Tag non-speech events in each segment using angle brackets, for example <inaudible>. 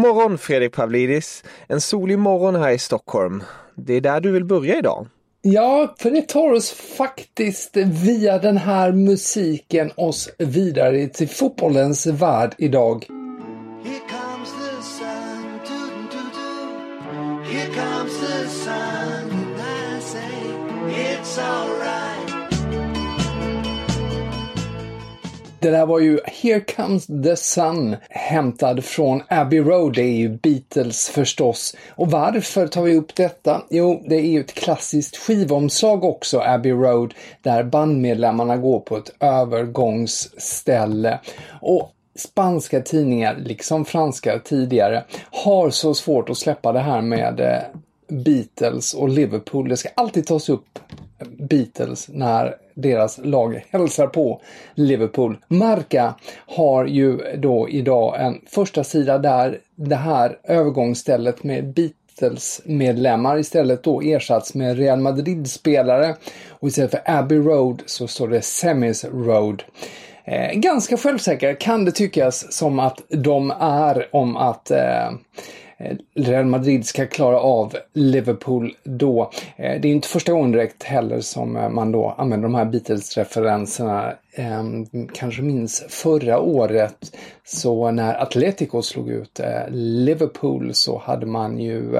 Morgon Fredrik Pavlidis! En solig morgon här i Stockholm. Det är där du vill börja idag. Ja, för det tar oss faktiskt via den här musiken oss vidare till fotbollens värld idag. Det där var ju Here comes the sun, hämtad från Abbey Road. Det är ju Beatles förstås. Och varför tar vi upp detta? Jo, det är ju ett klassiskt skivomslag också, Abbey Road, där bandmedlemmarna går på ett övergångsställe. Och spanska tidningar, liksom franska tidigare, har så svårt att släppa det här med eh, Beatles och Liverpool. Det ska alltid tas upp Beatles när deras lag hälsar på Liverpool. Marca har ju då idag en första sida där det här övergångsstället med Beatles medlemmar istället då ersatts med Real Madrid-spelare och istället för Abbey Road så står det Semis Road. Eh, ganska självsäkra kan det tyckas som att de är om att eh, Eh, Real Madrid ska klara av Liverpool då. Eh, det är inte första gången direkt heller som eh, man då använder de här Beatles-referenserna. Ehm, kanske minns förra året så när Atletico slog ut Liverpool så hade man ju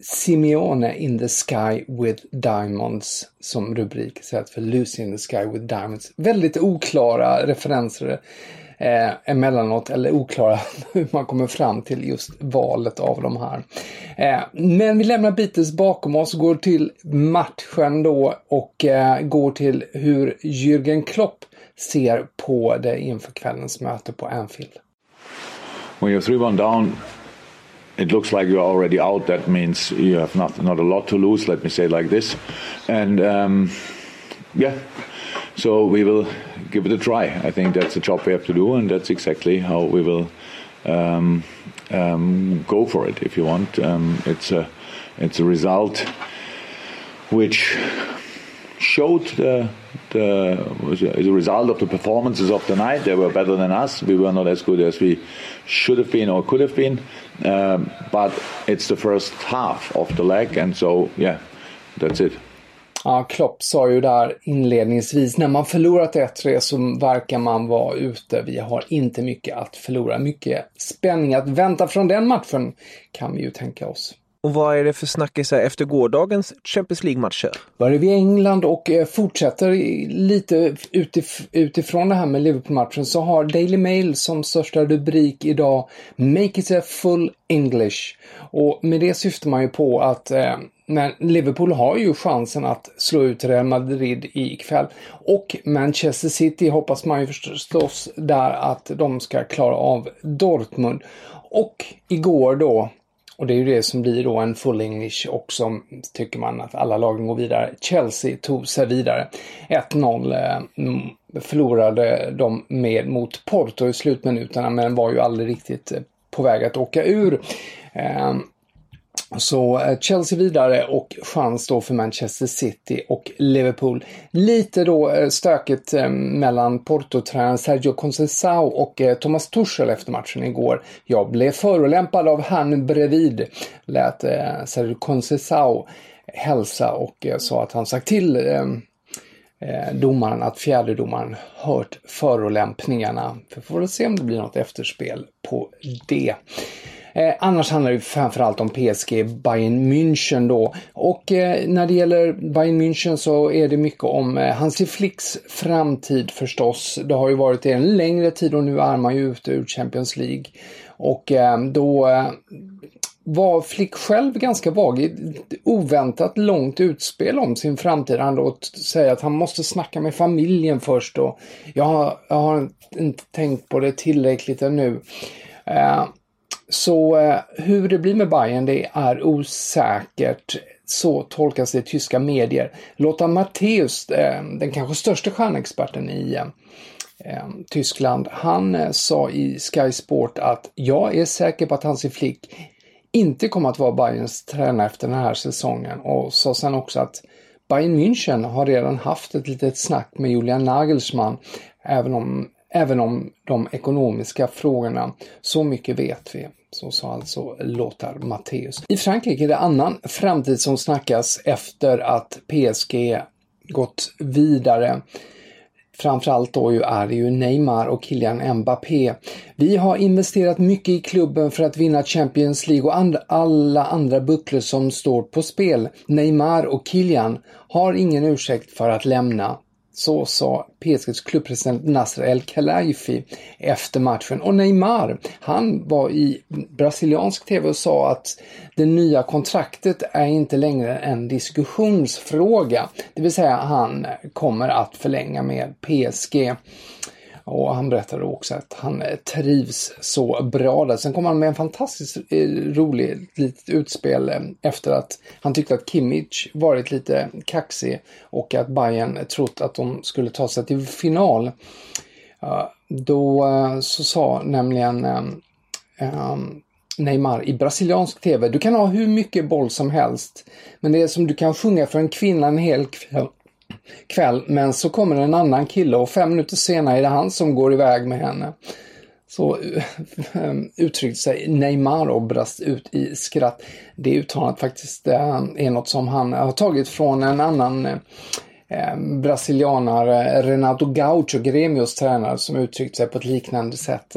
Simeone in the sky with diamonds som rubrik istället för Lucy in the sky with diamonds. Väldigt oklara referenser eh, emellanåt, eller oklara <laughs> hur man kommer fram till just valet av de här. Eh, men vi lämnar Beatles bakom oss, går till matchen då och eh, går till hur Jürgen Klopp ser på det inför kvällens möte på Anfield. When you're 3-1 down it looks like you're already out. That means you have not not a lot to lose. Let me say like this, and um, yeah. So we will give it a try. I think that's the job we have to do, and that's exactly how we will um, um, go for it. If you want, um, it's a it's a result which showed the the was a, is a result of the performances of the night. They were better than us. We were not as good as we should have been or could have been. Um, but it's the first half of the leg, and so yeah, that's it. Ja, Klopp sa ju där inledningsvis, när man förlorat 1-3 så verkar man vara ute. Vi har inte mycket att förlora. Mycket spänning att vänta från den matchen kan vi ju tänka oss. Och vad är det för snackisar efter gårdagens Champions League-matcher? Börjar vi i England och eh, fortsätter lite utif utifrån det här med Liverpool-matchen så har Daily Mail som största rubrik idag Make it a full English. Och med det syftar man ju på att eh, men Liverpool har ju chansen att slå ut Real Madrid ikväll. Och Manchester City hoppas man ju förstås där att de ska klara av Dortmund. Och igår då och det är ju det som blir då en full English och som tycker man att alla lagen går vidare. Chelsea tog sig vidare. 1-0 eh, förlorade de med mot Porto i slutminuterna men var ju aldrig riktigt eh, på väg att åka ur. Ehm, så eh, Chelsea vidare och chans då för Manchester City och Liverpool. Lite då eh, stökigt eh, mellan Porto-tränaren Sergio Conceição och Thomas Tuchel efter matchen igår. Jag blev förolämpad av han bredvid, lät Sergio Conceição hälsa och sa att han sagt till domaren att fjärdedomaren hört förolämpningarna. Vi får väl se om det blir något efterspel på det. Eh, annars handlar det framförallt om PSG Bayern München då. Och eh, när det gäller Bayern München så är det mycket om eh, Hansi Flicks framtid förstås. Det har ju varit det en längre tid och nu är man ju ute ur Champions League. Och eh, då eh, var Flick själv ganska vag i oväntat långt utspel om sin framtid. Han låt säger att han måste snacka med familjen först och jag har, jag har inte tänkt på det tillräckligt ännu. Eh, så eh, hur det blir med Bayern det är osäkert. Så tolkas det i tyska medier. Lothar Matthäus, eh, den kanske största stjärnexperten i eh, eh Tyskland, han eh, sa i Sky Sport att jag är säker på att Hansi Flick inte kommer att vara Bayerns tränare efter den här säsongen och sa sen också att Bayern München har redan haft ett litet snack med Julian Nagelsmann även om även om de ekonomiska frågorna. Så mycket vet vi. Så sa alltså Lothar Matthäus. I Frankrike är det annan framtid som snackas efter att PSG gått vidare. Framförallt då ju är det ju Neymar och Kylian Mbappé. Vi har investerat mycket i klubben för att vinna Champions League och and alla andra bucklor som står på spel. Neymar och Kylian har ingen ursäkt för att lämna. Så sa PSGs klubbpresident Nasser El Khelaifi efter matchen. Och Neymar, han var i brasiliansk tv och sa att det nya kontraktet är inte längre en diskussionsfråga. Det vill säga han kommer att förlänga med PSG. Och han berättade också att han eh, trivs så bra där. Sen kom han med en fantastiskt eh, rolig litet utspel eh, efter att han tyckte att Kimmich varit lite kaxig och att Bayern trott att de skulle ta sig till final. Då så sa nämligen Neymar i brasiliansk tv. Du kan ha hur mycket boll som helst, men det är som du kan sjunga för en kvinna en hel kväll kväll. Men så kommer en annan kille och fem minuter senare är det han som går iväg med henne. Så eh, uttryckte sig Neymar och brast ut i skratt. Det uttalandet faktiskt eh, är något som han har tagit från en annan eh, brasilianare, Renato Gaucho, Gremios tränare, som uttryckte sig på ett liknande sätt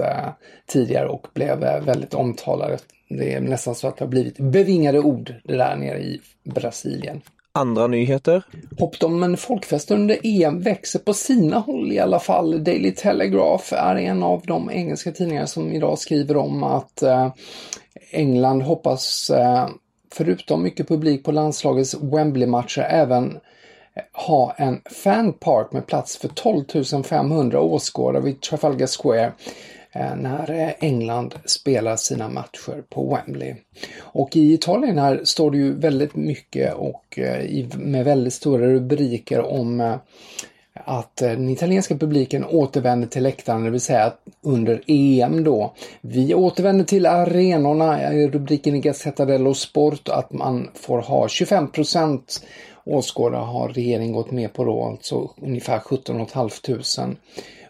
tidigare och blev väldigt omtalad. Det är nästan så att det har blivit bevingade ord det där nere i Brasilien. Andra nyheter? Hoppet om en folkfest under EM växer på sina håll i alla fall. Daily Telegraph är en av de engelska tidningar som idag skriver om att eh, England hoppas, eh, förutom mycket publik på landslagets Wembley-matcher, även eh, ha en fanpark med plats för 12 500 åskådare vid Trafalgar Square Eh, när eh, England spelar sina matcher på Wembley. Och i Italien här står det ju väldigt mycket och eh, med väldigt stora rubriker om att den italienska publiken återvänder till läktaren, det vill säga under EM då. Vi återvänder till arenorna, rubriken i Gazzetta dello Sport, att man får ha 25 procent åskådare har regeringen gått med på då, alltså ungefär 17 500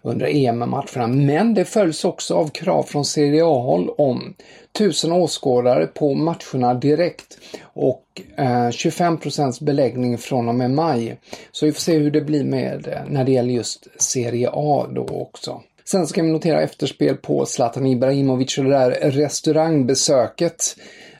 under EM-matcherna. Men det följs också av krav från Serie A-håll om 1000 åskådare på matcherna direkt och eh, 25% beläggning från och med maj. Så vi får se hur det blir med eh, när det gäller just Serie A då också. Sen ska vi notera efterspel på Zlatan Ibrahimovic och det där restaurangbesöket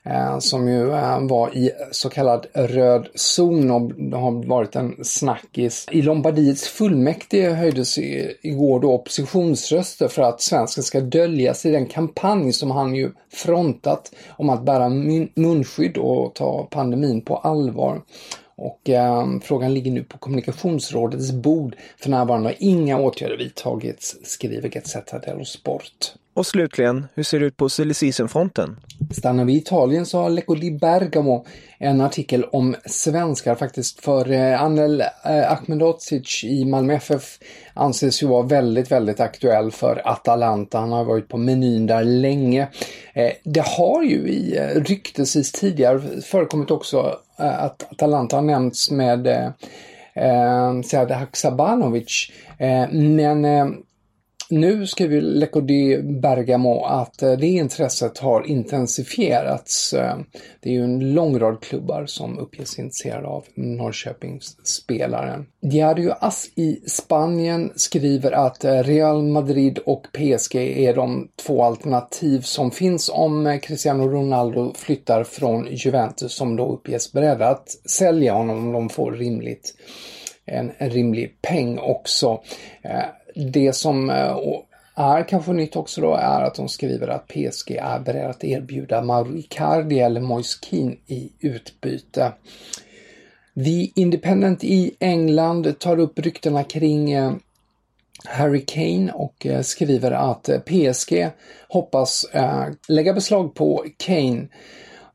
Eh, som ju eh, var i så kallad röd zon och har varit en snackis. I Lombardiets fullmäktige höjdes igår då oppositionsröster för att svensken ska döljas i den kampanj som han ju frontat om att bära munskydd och ta pandemin på allvar. Och eh, frågan ligger nu på kommunikationsrådets bord. För närvarande har inga åtgärder vidtagits, skriver Gazzetta dello Sport. Och slutligen, hur ser det ut på silly season-fronten? Stannar vi i Italien så har Lecco di Bergamo en artikel om svenskar faktiskt. För eh, Anel eh, Ahmedovic i Malmö FF anses ju vara väldigt, väldigt aktuell för Atalanta. Han har varit på menyn där länge. Eh, det har ju i ryktesvis tidigare förekommit också att Atalanta har nämnts med eh, Sead Haksabanovic. Eh, men eh, nu skriver Lecco di Bergamo att eh, det intresset har intensifierats. Eh, det är ju en lång rad klubbar som uppges intresserade av Norrköpingsspelaren. Diario As i Spanien skriver att eh, Real Madrid och PSG är de två alternativ som finns om Cristiano Ronaldo flyttar från Juventus som då uppges beredda att sälja honom om de får rimligt en rimlig peng också. Det som eh, är kanske nytt också då är att de skriver att PSG är beredd att erbjuda Mauro Icardi eller Moise Keane i utbyte. The Independent i England tar upp ryktena kring eh, Harry Kane och eh, skriver att PSG hoppas lägga beslag på Kane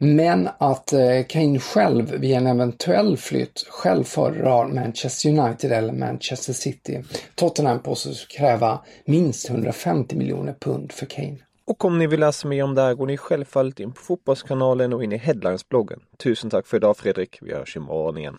men att eh, Kane själv vid en eventuell flytt själv föredrar Manchester United eller Manchester City. Tottenham påstås kräva minst 150 miljoner pund för Kane. Och om ni vill läsa mer om det här går ni självfallet in på Fotbollskanalen och in i Headlines-bloggen. Tusen tack för idag Fredrik, vi hörs imorgon igen.